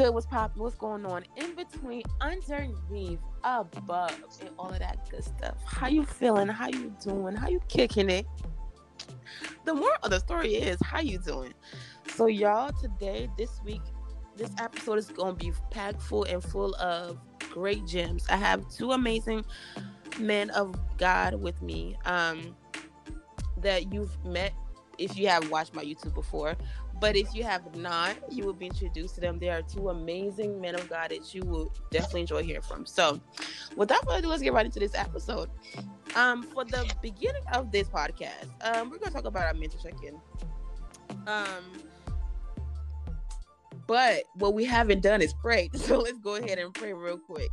good? What's popping? What's going on in between, underneath, above, and all of that good stuff? How you feeling? How you doing? How you kicking it? The moral of the story is how you doing. So y'all, today, this week, this episode is gonna be packed full and full of great gems. I have two amazing men of God with me. Um, that you've met if you have watched my YouTube before. But if you have not, you will be introduced to them. They are two amazing men of God that you will definitely enjoy hearing from. So, without further ado, let's get right into this episode. Um, for the beginning of this podcast, um, we're gonna talk about our mental check-in. Um, but what we haven't done is pray. So let's go ahead and pray real quick.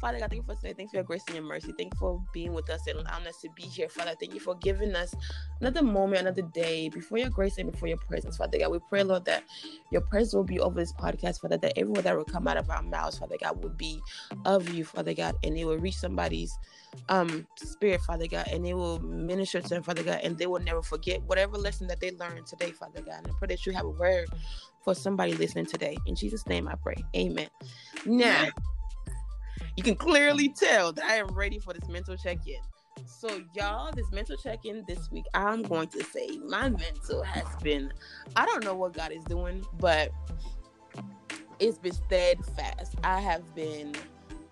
Father God, thank you for today. Thank you for your grace and your mercy. Thank you for being with us and allowing us to be here, Father. Thank you for giving us another moment, another day before your grace and before your presence, Father God. We pray, Lord, that your presence will be over this podcast, Father, that every word that will come out of our mouths, Father God, will be of you, Father God, and it will reach somebody's um spirit, Father God, and it will minister to them, Father God, and they will never forget whatever lesson that they learned today, Father God. And I pray that you have a word for somebody listening today. In Jesus' name I pray. Amen. Now you can clearly tell that I am ready for this mental check-in. So, y'all, this mental check-in this week, I'm going to say my mental has been, I don't know what God is doing, but it's been steadfast. I have been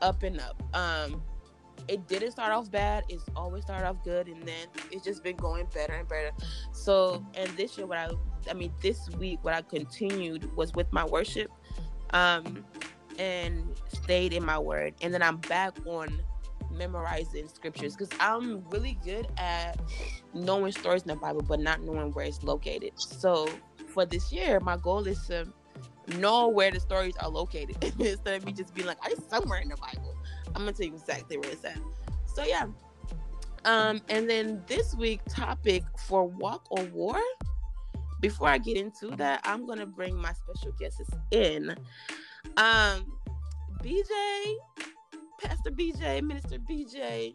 up and up. Um, it didn't start off bad. It's always started off good, and then it's just been going better and better. So, and this year, what I, I mean, this week, what I continued was with my worship. Um, and stayed in my word. And then I'm back on memorizing scriptures because I'm really good at knowing stories in the Bible, but not knowing where it's located. So for this year, my goal is to know where the stories are located instead of me just being like, "I somewhere in the Bible." I'm gonna tell you exactly where it's at. So yeah. Um, and then this week topic for walk or war. Before I get into that, I'm gonna bring my special guests in. Um, BJ, Pastor BJ, Minister BJ,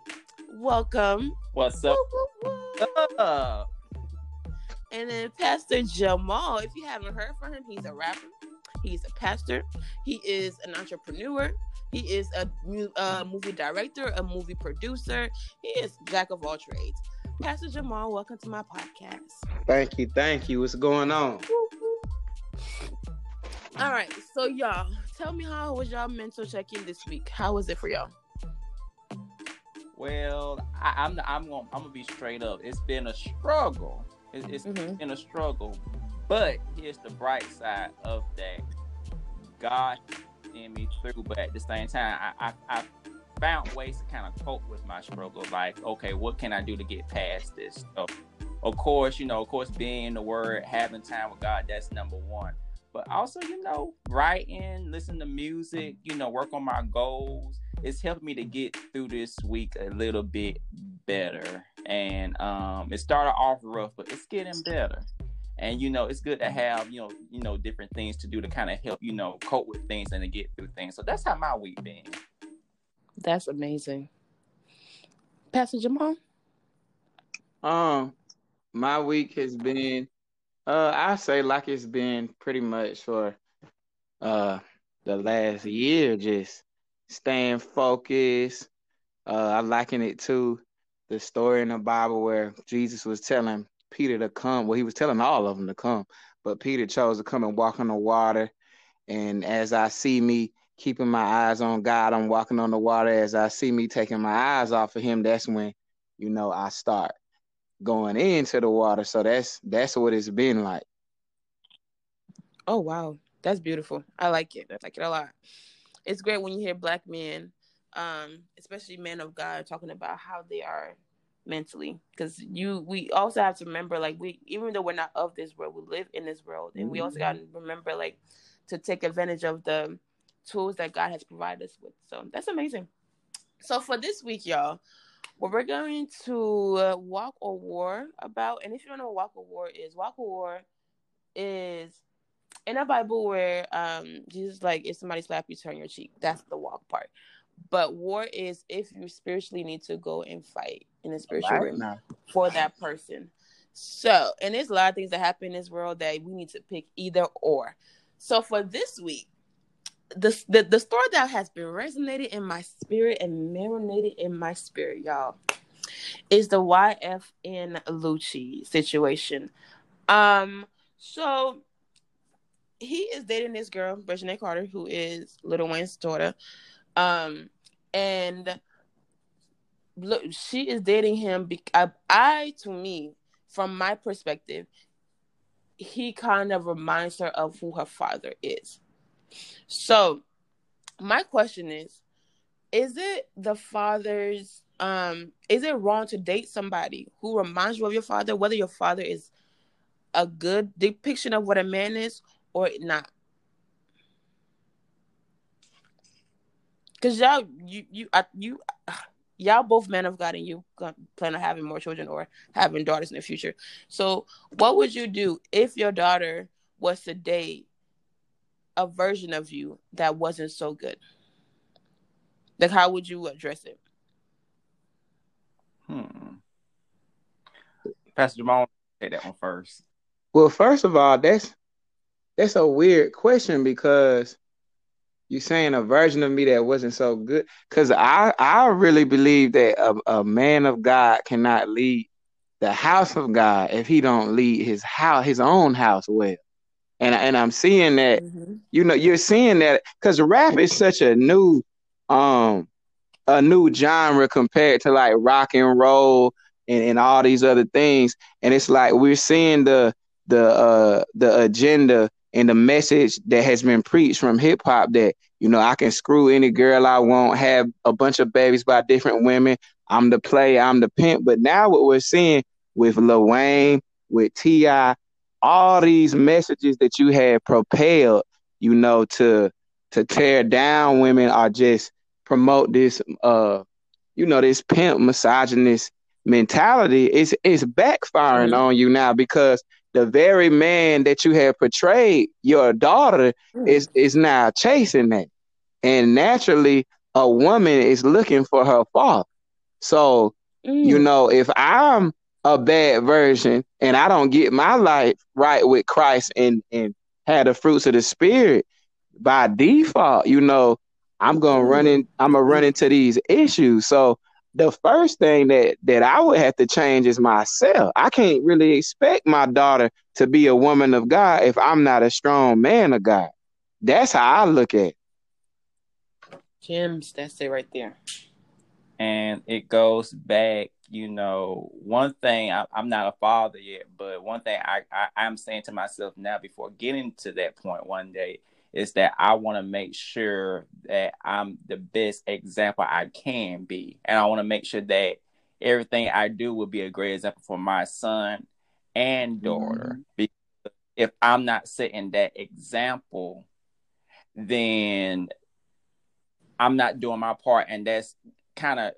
welcome. What's up? Woo, woo, woo. And then Pastor Jamal, if you haven't heard from him, he's a rapper, he's a pastor, he is an entrepreneur, he is a uh, movie director, a movie producer, he is jack of all trades. Pastor Jamal, welcome to my podcast. Thank you, thank you. What's going on? All right, so y'all, tell me how was y'all mental check-in this week? How was it for y'all? Well, I, am I'm, I'm gonna I'm gonna be straight up. It's been a struggle. It, it's mm-hmm. been a struggle, but here's the bright side of that. God in me through, but at the same time, I, I, I found ways to kind of cope with my struggle. Like, okay, what can I do to get past this? So, of course, you know, of course, being in the Word, having time with God, that's number one but also you know writing listen to music you know work on my goals. It's helped me to get through this week a little bit better. And um it started off rough but it's getting better. And you know it's good to have you know you know different things to do to kind of help you know cope with things and to get through things. So that's how my week been. That's amazing. Pastor jamal? Um my week has been uh, I say like it's been pretty much for uh the last year, just staying focused. Uh, I liken it to the story in the Bible where Jesus was telling Peter to come. Well, he was telling all of them to come, but Peter chose to come and walk on the water. And as I see me keeping my eyes on God, I'm walking on the water. As I see me taking my eyes off of Him, that's when you know I start going into the water. So that's that's what it's been like. Oh wow, that's beautiful. I like it. I like it a lot. It's great when you hear black men, um, especially men of God, talking about how they are mentally. Because you, we also have to remember, like we, even though we're not of this world, we live in this world, and mm-hmm. we also got to remember, like, to take advantage of the tools that God has provided us with. So that's amazing. So for this week, y'all, what we're going to uh, walk or war about. And if you don't know what walk or war is, walk or war is in a Bible where um Jesus like if somebody slap you, turn your cheek. That's the walk part. But war is if you spiritually need to go and fight in a spiritual right realm for that person. So, and there's a lot of things that happen in this world that we need to pick either or. So for this week, the, the story that has been resonated in my spirit and marinated in my spirit, y'all, is the YF and Lucci situation. Um, so he is dating this girl, Reginae Carter, who is Lil Wayne's daughter. Um, and look, she is dating him. because I, to me, from my perspective, he kind of reminds her of who her father is. So, my question is is it the father's um is it wrong to date somebody who reminds you of your father whether your father is a good depiction of what a man is or not? Because y'all you you uh, you y'all both men of god and you plan on having more children or having daughters in the future. So what would you do if your daughter was to date a version of you that wasn't so good? Like how would you address it? Hmm. Pastor jamal take that one first. Well first of all that's that's a weird question because you're saying a version of me that wasn't so good. Because i i really believe that a, a man of god cannot lead the house of god if he don't lead his house his own house well and and i'm seeing that mm-hmm. you know you're seeing that because rap is such a new um a new genre compared to like rock and roll and, and all these other things and it's like we're seeing the the uh the agenda and the message that has been preached from hip hop that you know I can screw any girl I want, have a bunch of babies by different women. I'm the play, I'm the pimp. But now what we're seeing with Lil Wayne, with T.I., all these messages that you have propelled, you know, to to tear down women or just promote this uh you know this pimp misogynist mentality is is backfiring mm-hmm. on you now because the very man that you have portrayed your daughter mm. is is now chasing that and naturally a woman is looking for her father so mm. you know if i'm a bad version and i don't get my life right with christ and and have the fruits of the spirit by default you know i'm gonna mm. run in i'm gonna run into these issues so the first thing that that I would have to change is myself. I can't really expect my daughter to be a woman of God if I'm not a strong man of God. That's how I look at it. Jim's that's it right there. And it goes back, you know, one thing I, am not a father yet, but one thing I, I I'm saying to myself now before getting to that point one day is that I want to make sure that I'm the best example I can be. And I want to make sure that everything I do will be a great example for my son and daughter. Mm-hmm. Because if I'm not setting that example, then I'm not doing my part. And that's kind of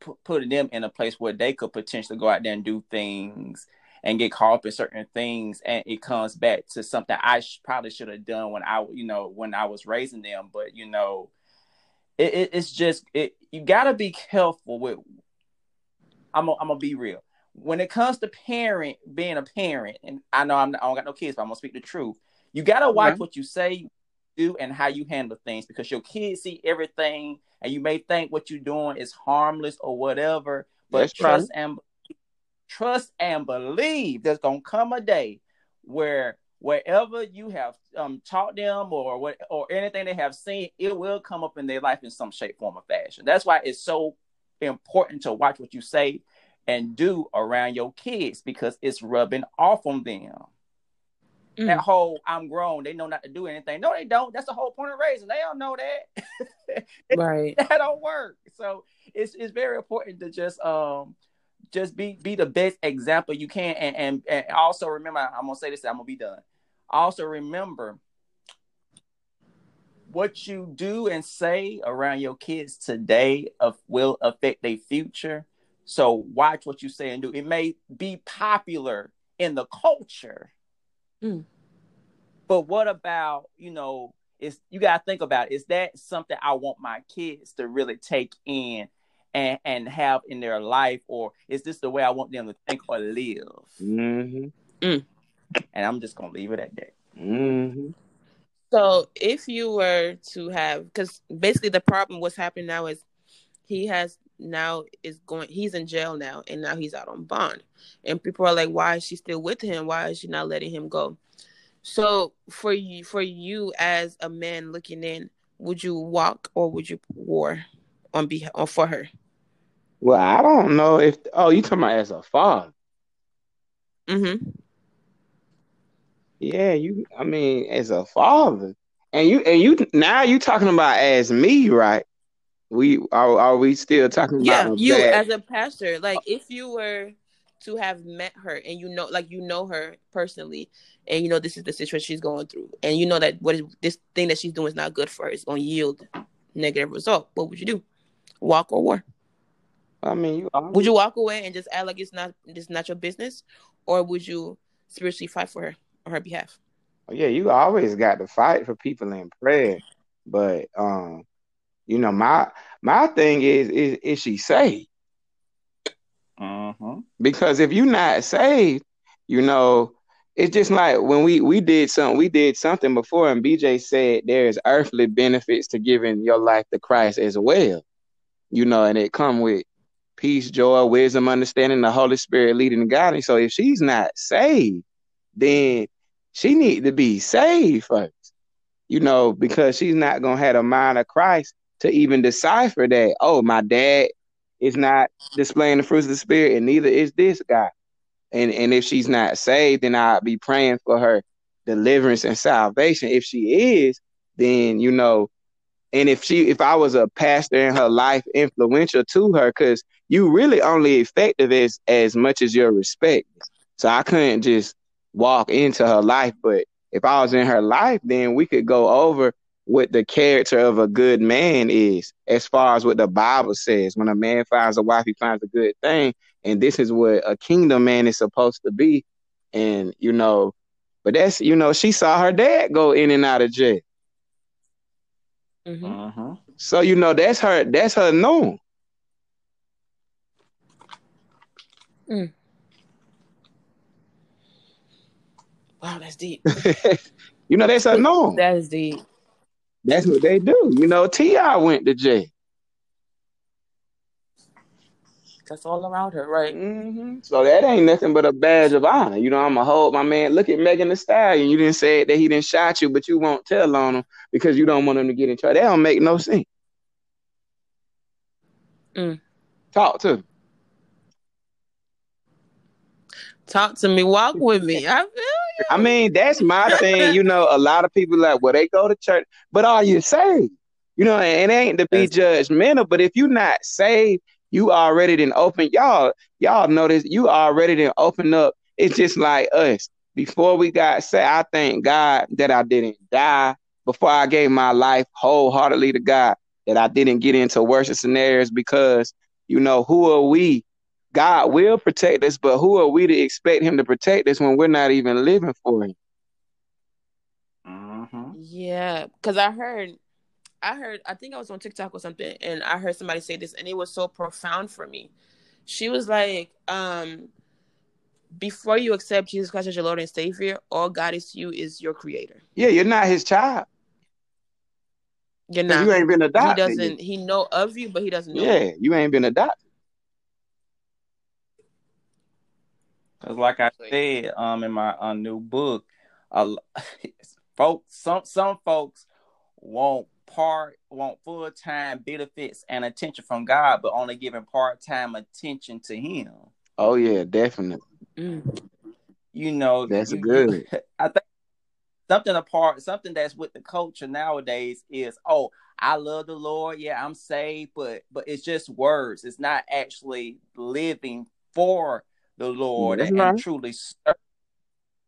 p- putting them in a place where they could potentially go out there and do things and get caught up in certain things and it comes back to something I sh- probably should have done when I you know when I was raising them. But you know it, it, it's just it you got to be careful with I'm I'm gonna be real. When it comes to parent being a parent and I know I'm not, I don't got no kids but I'm gonna speak the truth. You got to watch what you say do and how you handle things because your kids see everything and you may think what you're doing is harmless or whatever but That's trust true. and trust and believe there's gonna come a day where wherever you have um, taught them or what or anything they have seen, it will come up in their life in some shape, form, or fashion. That's why it's so important to watch what you say and do around your kids because it's rubbing off on them. Mm. That whole I'm grown, they know not to do anything. No, they don't. That's the whole point of raising. They don't know that. right. that don't work. So it's it's very important to just um just be be the best example you can and and, and also remember i'm gonna say this i'm gonna be done also remember what you do and say around your kids today of, will affect their future so watch what you say and do it may be popular in the culture mm. but what about you know is you got to think about is that something i want my kids to really take in and and have in their life, or is this the way I want them to think or live? Mm-hmm. Mm. And I'm just gonna leave it at that. Mm-hmm. So if you were to have, because basically the problem, what's happening now is he has now is going, he's in jail now, and now he's out on bond, and people are like, why is she still with him? Why is she not letting him go? So for you, for you as a man looking in, would you walk or would you war on behalf or for her? Well, I don't know if. Oh, you talking about as a father? Mm-hmm. Yeah, you. I mean, as a father, and you, and you. Now you talking about as me, right? We are. Are we still talking yeah, about you as a pastor? Like, if you were to have met her and you know, like you know her personally, and you know this is the situation she's going through, and you know that what is this thing that she's doing is not good for her. It's going to yield negative result. What would you do? Walk or war? I mean, you would you walk away and just act like it's not it's not your business, or would you spiritually fight for her on her behalf? Oh, yeah, you always got to fight for people in prayer, but um, you know my my thing is is is she saved? Uh-huh. Because if you're not saved, you know it's just like when we we did something we did something before, and BJ said there's earthly benefits to giving your life to Christ as well, you know, and it come with peace, joy, wisdom, understanding, the Holy Spirit leading and guiding. So if she's not saved, then she need to be saved first. You know, because she's not gonna have a mind of Christ to even decipher that, oh, my dad is not displaying the fruits of the spirit, and neither is this guy. And and if she's not saved, then I'll be praying for her deliverance and salvation. If she is, then you know, and if she if I was a pastor in her life influential to her, because you really only effective as as much as your respect. So I couldn't just walk into her life, but if I was in her life, then we could go over what the character of a good man is, as far as what the Bible says. When a man finds a wife, he finds a good thing, and this is what a kingdom man is supposed to be. And you know, but that's you know, she saw her dad go in and out of jail. Mm-hmm. Uh-huh. So you know, that's her. That's her norm. Mm. Wow, that's deep. you know, that's her norm. That is deep. That's what they do. You know, T.I. went to jail. That's all around her, right? Mm-hmm. So that ain't nothing but a badge of honor. You know, I'm to hold my man. Look at Megan Thee Stallion. You didn't say that he didn't shot you, but you won't tell on him because you don't want him to get in trouble. That don't make no sense. Mm. Talk to me. Talk to me. Walk with me. I feel. I mean, that's my thing. You know, a lot of people like, well, they go to church, but are you saved? You know, and it ain't to be that's judgmental, but if you're not saved, you already didn't open y'all. Y'all notice you already didn't open up. It's just like us. Before we got saved, I thank God that I didn't die. Before I gave my life wholeheartedly to God, that I didn't get into worse scenarios because you know who are we God will protect us, but who are we to expect Him to protect us when we're not even living for Him? Mm-hmm. Yeah, because I heard, I heard, I think I was on TikTok or something, and I heard somebody say this, and it was so profound for me. She was like, um, before you accept Jesus Christ as your Lord and Savior, all God is to you is your Creator. Yeah, you're not His child. You're not. You ain't been adopted. He doesn't. He know of you, but he doesn't know. Yeah, you ain't been adopted. Cause like I said, um, in my uh, new book, uh, folks, some some folks want part want full time benefits and attention from God, but only giving part time attention to Him. Oh yeah, definitely. Mm. You know, that's you, good. I think something apart, something that's with the culture nowadays is, oh, I love the Lord, yeah, I'm saved, but but it's just words. It's not actually living for the Lord and, right. and, truly serve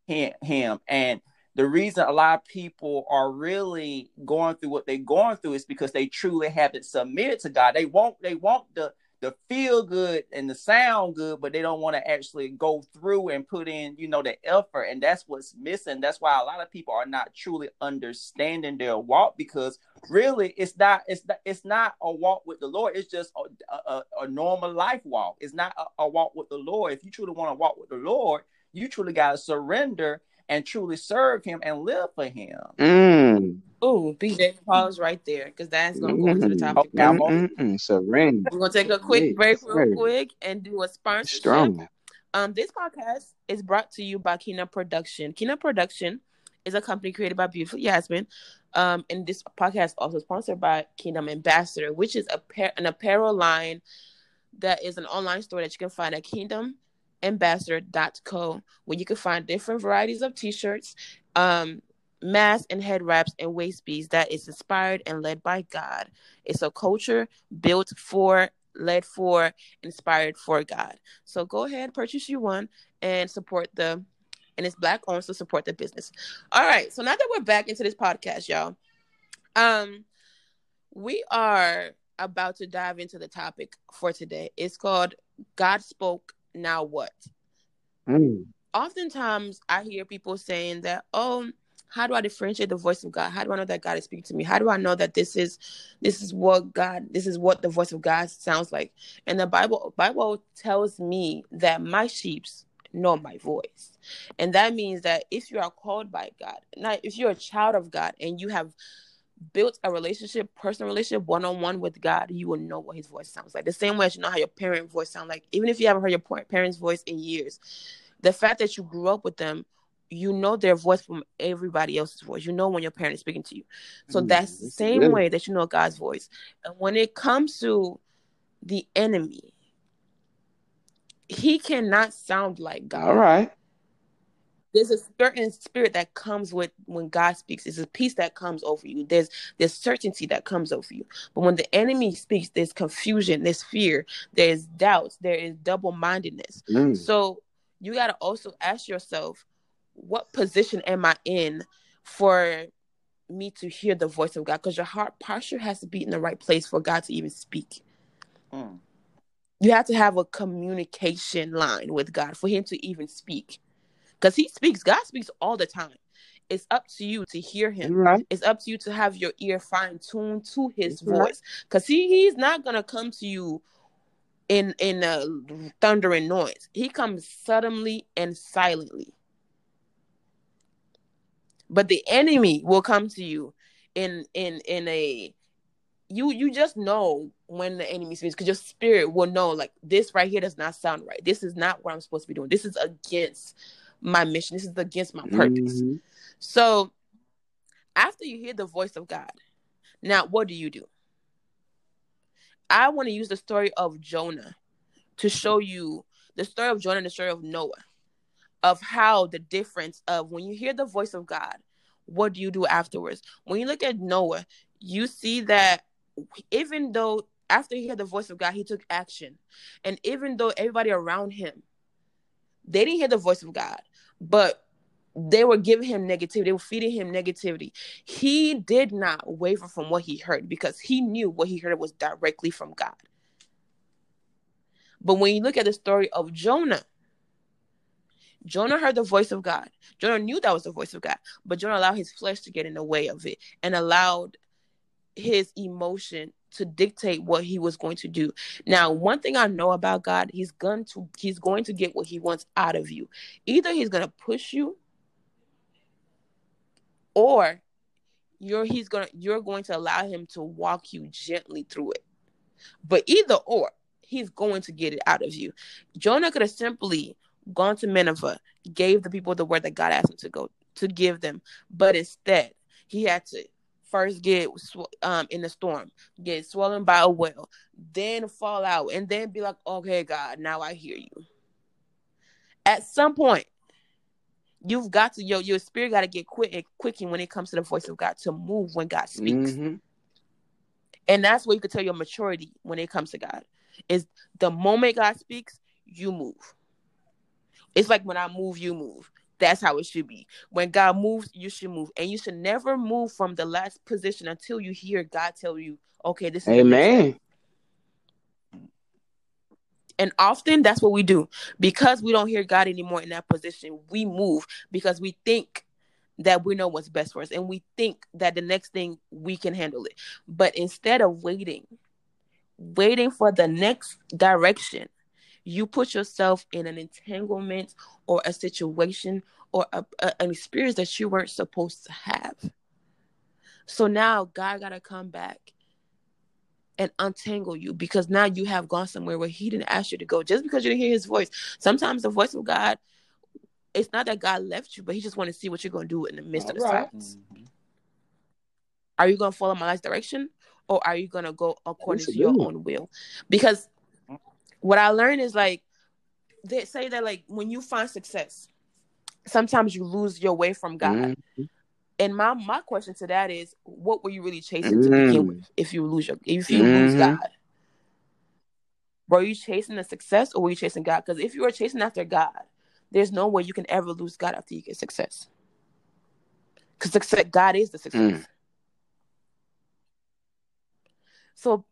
him, him. And the reason a lot of people are really going through what they're going through is because they truly haven't submitted to God. They want they want the the feel good and the sound good, but they don't want to actually go through and put in, you know, the effort. And that's what's missing. That's why a lot of people are not truly understanding their walk because really it's not it's not it's not a walk with the Lord. It's just a, a, a normal life walk. It's not a, a walk with the Lord. If you truly want to walk with the Lord, you truly gotta surrender and truly serve him and live for him. Mm. Oh, BJ, pause right there because that's gonna go into the Mm. topic. Okay, I'm Mm-mm-mm. Surrender. We're gonna take a quick Yes, break real sir. quick and do a sponsorship. Strong. Um, this podcast is brought to you by Kina Production. Kina Production is a company created by Beautiful Yasmine. Um, and this podcast is also sponsored by Kingdom Ambassador, which is a par- an apparel line that is an online store that you can find at kingdomambassador.co, where you can find different varieties of t-shirts, um, masks and head wraps and waist beads that is inspired and led by God. It's a culture built for, led for, inspired for God. So go ahead, purchase you one and support the and it's black owned, so support the business. All right. So now that we're back into this podcast, y'all. Um we are about to dive into the topic for today. It's called God spoke, now what? Mm. Oftentimes I hear people saying that, oh, how do I differentiate the voice of God? How do I know that God is speaking to me? How do I know that this is this is what God this is what the voice of God sounds like? And the Bible Bible tells me that my sheeps know my voice. And that means that if you are called by God, now if you're a child of God and you have built a relationship, personal relationship, one on one with God, you will know what His voice sounds like. The same way as you know how your parent voice sounds like, even if you haven't heard your parents' voice in years, the fact that you grew up with them, you know their voice from everybody else's voice. You know when your parent is speaking to you. So Mm, that's the same good. way that you know God's voice. And when it comes to the enemy, he cannot sound like God All right. There's a certain spirit that comes with when God speaks. There's a peace that comes over you. There's there's certainty that comes over you. But when the enemy speaks, there's confusion, there's fear, there's doubts, there is double mindedness. Mm. So you gotta also ask yourself, what position am I in for me to hear the voice of God? Because your heart posture has to be in the right place for God to even speak. Mm. You have to have a communication line with God for Him to even speak. Because He speaks, God speaks all the time. It's up to you to hear Him. Right. It's up to you to have your ear fine tuned to His right. voice. Because he, He's not gonna come to you in in a thundering noise. He comes suddenly and silently. But the enemy will come to you in in in a you you just know when the enemy speaks because your spirit will know like this right here does not sound right. This is not what I'm supposed to be doing. This is against my mission. This is against my purpose. Mhm. So after you hear the voice of God, now what do you do? I want to use the story of Jonah to show you the story of Jonah and the story of Noah, of how the difference of when you hear the voice of God, what do you do afterwards? When you look at Noah, you see that even though after he heard the voice of God, he took action. And even though everybody around him, they didn't hear the voice of God, but they were giving him negativity, they were feeding him negativity. He did not waver from what he heard because he knew what he heard was directly from God. But when you look at the story of Jonah, Jonah heard the voice of God. Jonah knew that was the voice of God, but Jonah allowed his flesh to get in the way of it and allowed his emotion to dictate what he was going to do. Now, one thing I know about God, he's going to he's going to get what he wants out of you. Either he's going to push you or you're he's going to you're going to allow him to walk you gently through it. But either or, he's going to get it out of you. Jonah could have simply gone to Nineveh, gave the people the word that God asked him to go to give them, but instead he had to first get um in the storm, get swollen by a whale, then fall out, and then be like, "Okay, God, now I hear you." At some point, you've got to your your spirit got to get quick and quicking when it comes to the voice of God to move when God speaks. Mhm. And that's where you can tell your maturity when it comes to God. Is the moment God speaks, you move. It's like when I move, you move. That's how it should be. When God moves, you should move. And you should never move from the last position until you hear God tell you, okay, this is the next step." Amen. And often that's what we do. Because we don't hear God anymore in that position, we move because we think that we know what's best for us and we think that the next thing we can handle it. But instead of waiting, waiting for the next direction, you put yourself in an entanglement or a situation or a, a, an experience that you weren't supposed to have. So now God got to come back and untangle you because now you have gone somewhere where He didn't ask you to go just because you didn't hear His voice. Sometimes the voice of God, it's not that God left you, but He just want to see what you're going to do in the midst All of the right. silence. Mm-hmm. Are you going to follow my life's direction or are you going to go according to your own will? Because what I learned is like, they say that like when you find success, sometimes you lose your way from God. Mm-hmm. And my my question to that is, what were you really chasing mm-hmm. to begin mm. with? If you lose your, if you mm-hmm. lose God, were you chasing the success or were you chasing God? Because if you are chasing after God, there's no way you can ever lose God after you get success. Because success, God is the success. Mm. So,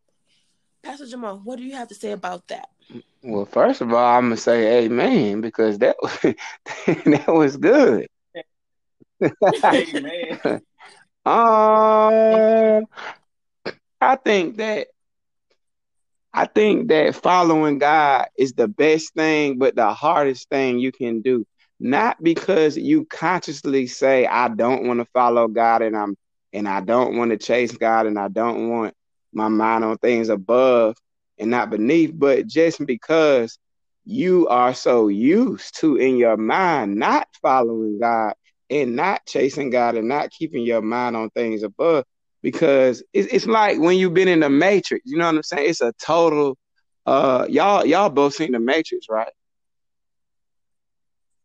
Pastor Jamal, what do you have to say about that? Well, first of all, I'm gonna say Amen because that that was good. Amen. um, I think that I think that following God is the best thing, but the hardest thing you can do. Not because you consciously say, I don't want to follow God and I'm and I don't want to chase God and I don't want my mind on things above and not beneath, but just because you are so used to in your mind not following God and not chasing God and not keeping your mind on things above. Because it's, it's like when you've been in the Matrix, you know what I'm saying? It's a total uh y'all y'all both seen the Matrix, right?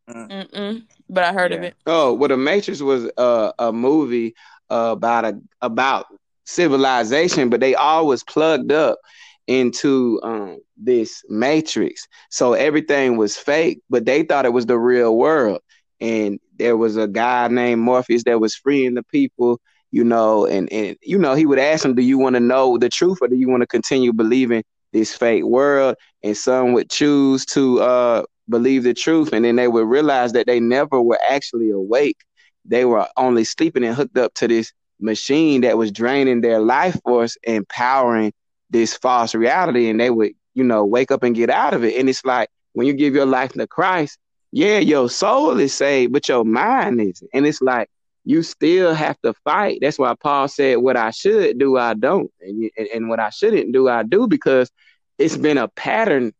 Mm-mm, but I heard yeah. of it. Oh, well, the Matrix was uh, a movie uh, about a about civilization, but they always plugged up into um, this matrix. So everything was fake, but they thought it was the real world. And there was a guy named Morpheus that was freeing the people, you know, and, and you know, he would ask them, Do you want to know the truth or do you want to continue believing this fake world? And some would choose to uh, believe the truth, and then they would realize that they never were actually awake. They were only sleeping and hooked up to this machine that was draining their life force and powering this false reality and they would, you know, wake up and get out of it. And it's like when you give your life to Christ, yeah, your soul is saved, but your mind isn't. And it's like you still have to fight. That's why Paul said, "What I should do, I don't, and, and, what I shouldn't do, I do," because it's been a pattern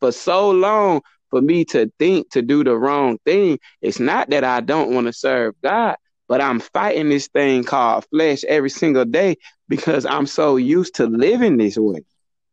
for so long for me to think to do the wrong thing. It's not that I don't want to serve God, but I'm fighting this thing called flesh every single day because I'm so used to living this way.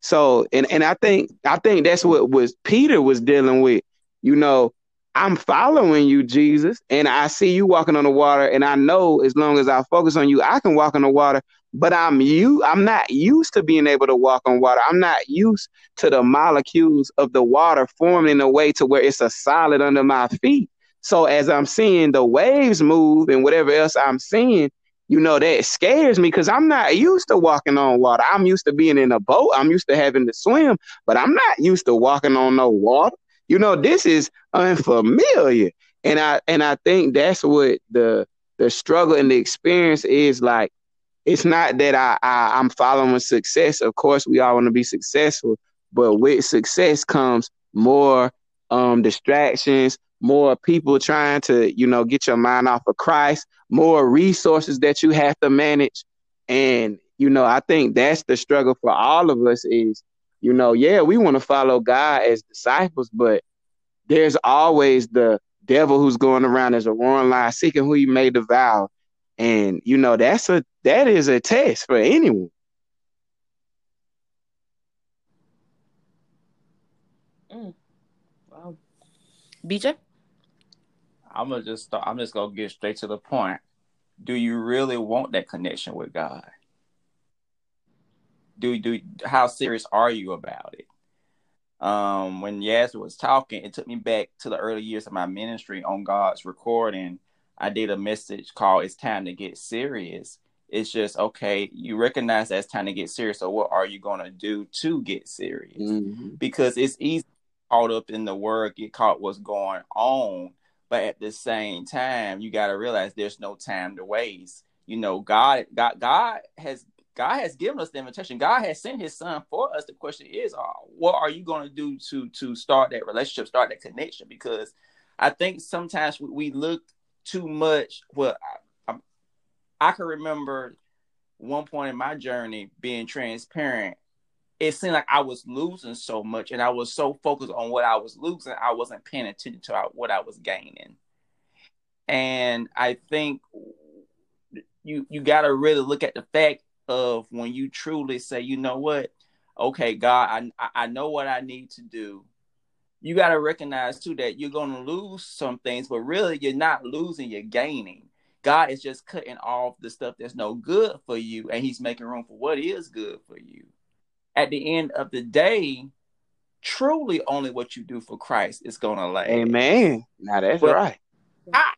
So, and and I think I think that's what was Peter was dealing with. You know, I'm following you, Jesus, and I see you walking on the water, and I know as long as I focus on you, I can walk on the water. But I'm you. I'm not used to being able to walk on water. I'm not used to the molecules of the water forming in a way to where it's a solid under my feet. So as I'm seeing the waves move and whatever else I'm seeing, you know, that scares me because I'm not used to walking on water. I'm used to being in a boat. I'm used to having to swim, but I'm not used to walking on no water. You know, this is unfamiliar. And I and I think that's what the the struggle and the experience is like. It's not that I, I I'm following success. Of course, we all want to be successful, but with success comes more um distractions, more people trying to, you know, get your mind off of Christ, more resources that you have to manage. And, you know, I think that's the struggle for all of us is, you know, yeah, we want to follow God as disciples, but there's always the devil who's going around as a roaring lion seeking who he may devour. And, you know, that's a that is a test for anyone. Mm. Wow. BJ? I'm gonna just start, I'm just gonna get straight to the point. Do you really want that connection with God? Do do how serious are you about it? Um, when Yaz was talking, it took me back to the early years of my ministry on God's recording. I did a message called "It's Time to Get Serious." It's just okay. You recognize that it's time to get serious. So, what are you gonna do to get serious? Mm-hmm. Because it's easy caught up in the word, get caught what's going on, but at the same time, you got to realize there's no time to waste. You know, God, God, God has God has given us the invitation. God has sent His Son for us. The question is, uh, what are you going to do to to start that relationship, start that connection? Because I think sometimes we, look too much. Well, I, I, I can remember one point in my journey being transparent. It seemed like I was losing so much, and I was so focused on what I was losing, I wasn't paying attention to what I was gaining. And I think you you got to really look at the fact of when you truly say, you know what, okay, God, I I know what I need to do. You got to recognize too that you're going to lose some things, but really you're not losing, you're gaining. God is just cutting off the stuff that's no good for you, and He's making room for what is good for you. At the end of the day, truly only what you do for Christ is going to last. Amen. Now that's but right. I,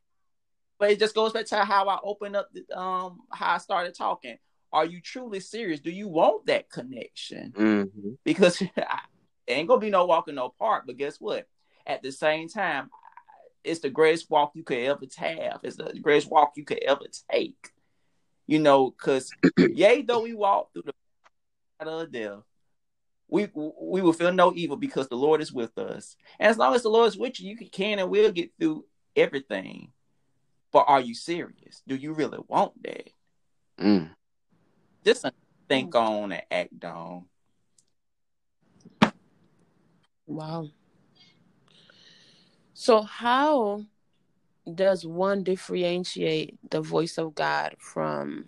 but it just goes back to how I opened up, the, um, how I started talking. Are you truly serious? Do you want that connection? Mm-hmm. Because I, ain't gonna be no walk in no park. But guess what? At the same time, it's the greatest walk you could ever have. It's the greatest walk you could ever take. You know, because yea, though we walk through the of death, we we will feel no evil because the Lord is with us. And as long as the Lord is with you, you can and will get through everything. But are you serious? Do you really want that? Mm. Just think on and act on. Wow. So how does one differentiate the voice of God from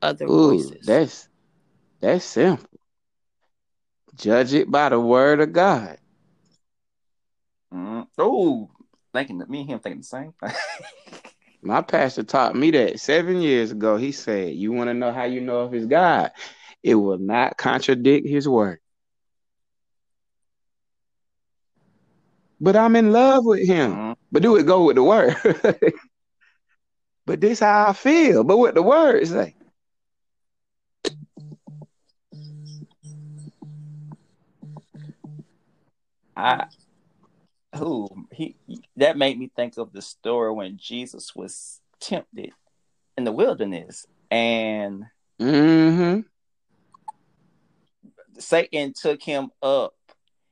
other Ooh, voices? That's that's simple. Judge it by the word of God. Mm. Oh, thinking me and him thinking the same. My pastor taught me that seven years ago. He said, You want to know how you know if it's God? It will not contradict his word. But I'm in love with him. Mm-hmm. But do it go with the word. but this how I feel. But what the word say? I who he that made me think of the story when Jesus was tempted in the wilderness and mm-hmm. Satan took him up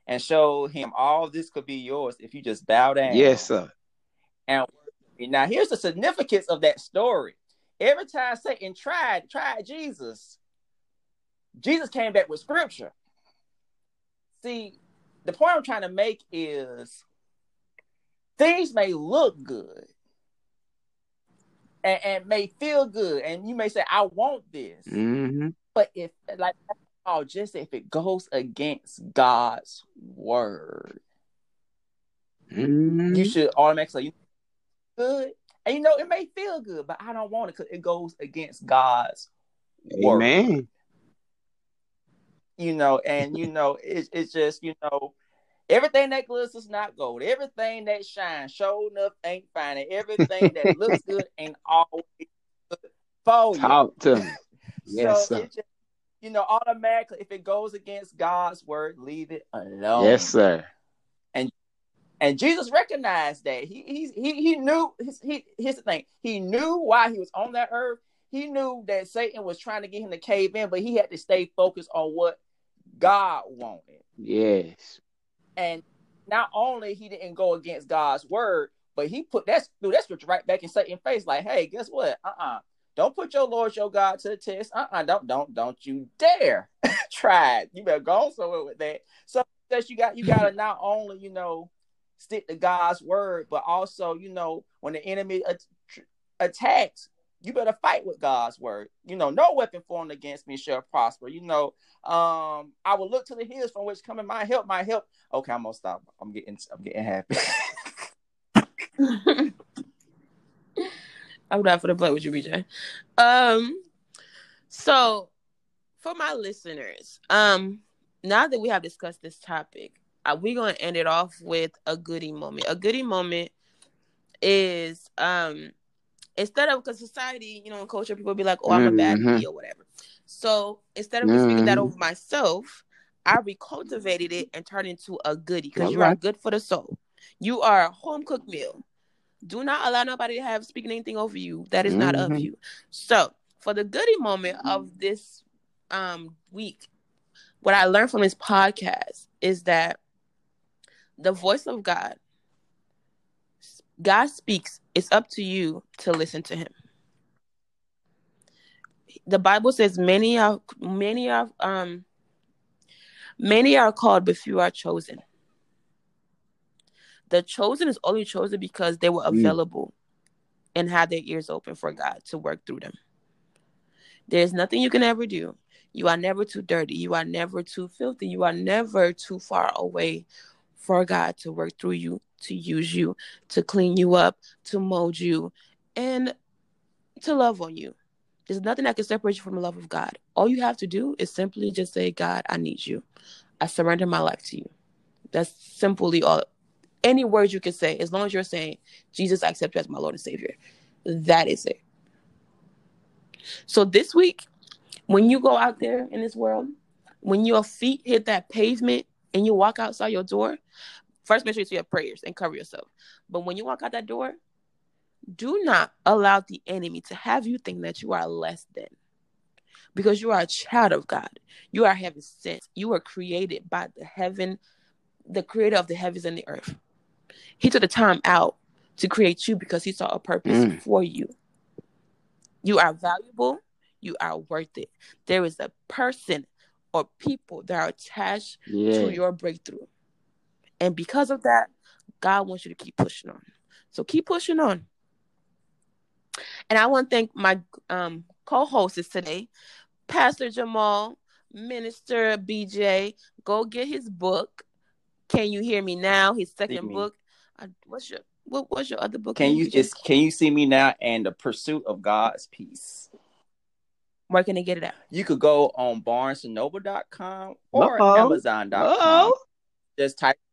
and showed him all this could be yours if you just bow down. Yes, sir. And now here's the significance of that story. Every time Satan tried tried Jesus, Jesus came back with scripture. See, the point I'm trying to make is things may look good and, and may feel good, and you may say, I want this. Mm-hmm. But if like oh, just if it goes against God's word, mm-hmm. you should automatically good. And you know, it may feel good, but I don't want it because it goes against God's Amen. word. You know, and you know, it's it's just, you know, Everything that glitters is not gold. Everything that shines, sure enough, ain't fine. And everything that looks good ain't always good for you. Talk to me. Yes, so sir. Just, you know, automatically, if it goes against God's word, leave it alone. Yes, sir. And and Jesus recognized that. He he he, he knew. His, he here's the thing. He knew why he was on that earth. He knew that Satan was trying to get him to cave in, but he had to stay focused on what God wanted. Yes. And not only he didn't go against God's word, but he put that through that scripture right back in Satan's face, like, hey, guess what? Uh-uh. Don't put your Lord your God to the test. Uh-uh. Don't don't don't you dare try it. You better go somewhere with that. So that you got you gotta not only, you know, stick to God's word, but also, you know, when the enemy attacks, you better fight with God's word. You know, no weapon formed against me shall prosper. You know, um, I will look to the hills from which coming my help, my help. Okay, I'm gonna stop. I'm getting I'm getting happy. I'm not for the play with you, BJ. Um, so for my listeners, um, now that we have discussed this topic, uh, we're gonna end it off with a goody moment. A goody moment is um instead of because society, you know, in culture, people be like, "Oh, I'm mm-hmm. a bad mm-hmm. or whatever. So instead of mm-hmm. speaking that mm-hmm. over myself, I recultivated it and turned into a goodie because you right. are good for the soul. You are a home cooked meal. Do not allow nobody to have speaking anything over you that is mm-hmm. not of mm-hmm. you. So for the goodie moment of this um week, what I learned from this podcast is that the voice of God, God speaks. It's up to you to listen to Him. The Bible says many are many are um many are called, but few are chosen. The chosen is only chosen because they were mm. available mm. and had their ears open for God to work through them. There's nothing you can ever do. You are never too dirty. You are never too filthy. You are never too far away for God to work through you, to use you, to clean you up, to mold you, and to love on you. There's nothing that can separate you from the love of God. All you have to do is simply just say, God, I need you. I surrender my life to you. That's simply all. Any words you can say, as long as you're saying, Jesus, I accept you as my Lord and Savior. That is it. So this week, when you go out there in this world, when your feet hit that pavement and you walk outside your door, first make sure you have prayers and cover yourself. But when you walk out that door, do not allow the enemy to have you think that you are less than. Because you are a child of God. You are heaven sent. You were created by the heaven, the creator of the heavens and the earth. He took the time out to create you because he saw a purpose mm. for you. You are valuable. You are worth it. There is a person or people that are attached yeah. to your breakthrough. And because of that, God wants you to keep pushing on. So keep pushing on. And I want to thank my um, co-hosts today, Pastor Jamal, Minister BJ. Go get his book. Can you hear me now? His second book. I, what's your what was your other book? Can you just can you see me now and the pursuit of God's peace? Where can they get it at? You could go on barnesandnoble.com or Uh-oh. amazon.com. Uh-oh. Just type in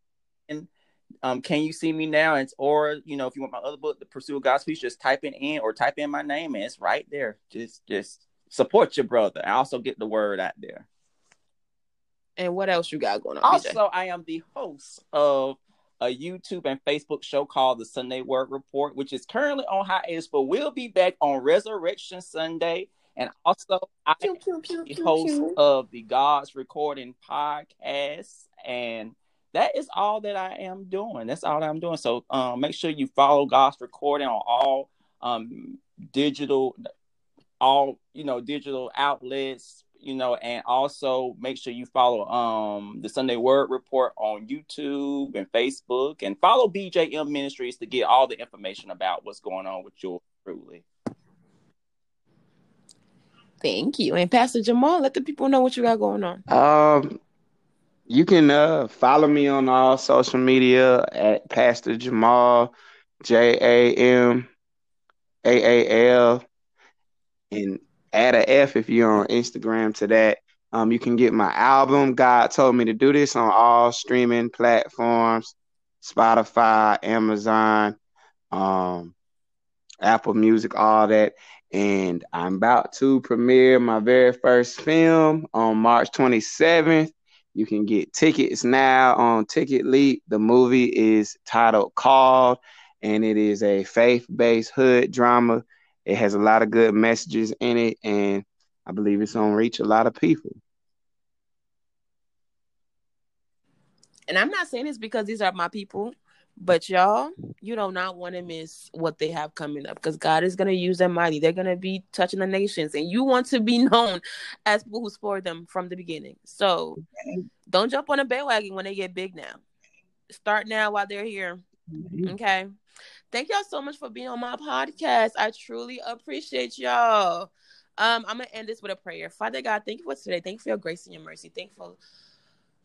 um, can you see me now? It's or you know, if you want my other book, The Pursuit of God's Peace, just type it in or type in my name and it's right there. Just just support your brother. I also get the word out there. And what else you got going on? Also, BJ? I am the host of a YouTube and Facebook show called The Sunday Word Report, which is currently on hiatus, but will be back on Resurrection Sunday. And also, I am the host of the God's Recording podcast. And that is all that I am doing. That's all I'm doing. So um, make sure you follow God's Recording on all um, digital, all, you know, digital outlets, you know, and also make sure you follow um the Sunday Word Report on YouTube and Facebook and follow BJM Ministries to get all the information about what's going on with you truly. Thank you. And Pastor Jamal, let the people know what you got going on. Um you can uh follow me on all social media at Pastor Jamal J A M A A L and add a F if you're on Instagram to that. Um, you can get my album. God told me to do this on all streaming platforms, Spotify, Amazon, um, Apple Music, all that. And I'm about to premiere my very first film on March 27th. You can get tickets now on TicketLeap. The movie is titled Called, and it is a faith-based hood drama it has a lot of good messages in it, and I believe it's gonna reach a lot of people. And I'm not saying this because these are my people, but y'all, you do not want to miss what they have coming up because God is gonna use them mighty. They're gonna be touching the nations, and you want to be known as people who spoiled them from the beginning. So don't jump on a bandwagon when they get big now. Start now while they're here. Mm-hmm. Okay. Thank y'all so much for being on my podcast. I truly appreciate y'all. Um, I'm gonna end this with a prayer. Father God, thank you for today. Thank you for your grace and your mercy. Thankful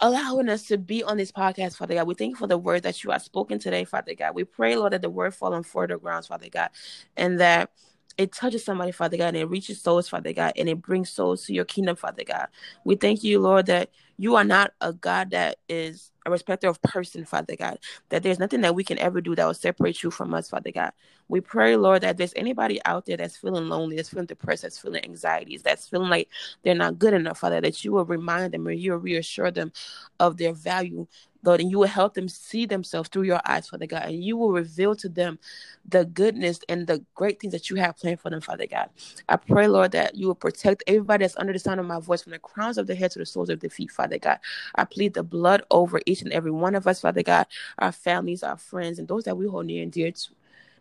allowing us to be on this podcast, Father God. We thank you for the word that you have spoken today, Father God. We pray, Lord, that the word fall on fertile grounds, Father God, and that it touches somebody, Father God, and it reaches souls, Father God, and it brings souls to your kingdom, Father God. We thank you, Lord, that you are not a God that is a respecter of person, Father God, that there's nothing that we can ever do that will separate you from us, Father God. We pray, Lord, that there's anybody out there that's feeling lonely, that's feeling depressed, that's feeling anxieties, that's feeling like they're not good enough, Father, that you will remind them or you will reassure them of their value, Lord, and you will help them see themselves through your eyes, Father God, and you will reveal to them the goodness and the great things that you have planned for them, Father God. I pray, Lord, that you will protect everybody that's under the sound of my voice from the crowns of the head to the soles of the feet, Father God. I plead the blood over each and every one of us, Father God, our families, our friends, and those that we hold near and dear to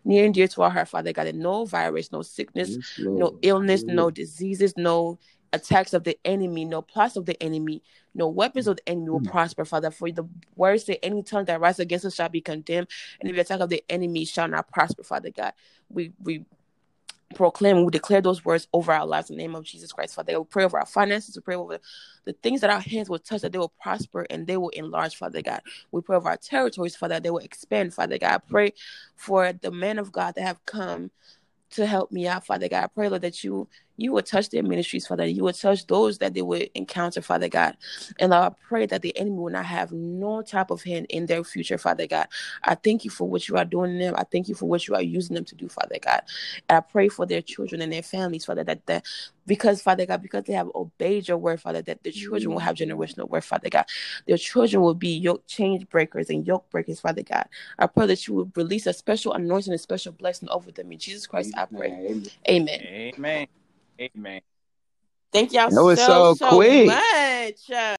near and dear to our heart, Father God, that no virus, no sickness, yes, no illness, no diseases, no attacks of the enemy, no plots of the enemy, no weapons of the enemy will mm. prosper, Father. For the words say, any tongue that rises against us shall be condemned, and the attack of the enemy shall not prosper, Father God. We we proclaim, we declare those words over our lives in the name of Jesus Christ, Father. We pray over our finances, we pray over the things that our hands will touch, that they will prosper and they will enlarge, Father God. We pray over our territories, Father, they will expand, Father God. I pray for the men of God that have come to help me out, Father God. I pray, Lord, that you you would touch their ministries, Father. You would touch those that they would encounter, Father God. And Lord, I pray that the enemy will not have no type of hand in their future, Father God. I thank you for what you are doing in them. I thank you for what you are using them to do, Father God. And I pray for their children and their families, Father, that, that because, Father God, because they have obeyed your word, Father, that the children will mm-hmm. have generational word, Father God. Their children will be yoke change breakers and yoke breakers, Father God. I pray that you will release a special anointing, a special blessing over them. In Jesus Christ, I pray. Amen. Amen. Amen. Thank y'all so, so, so much.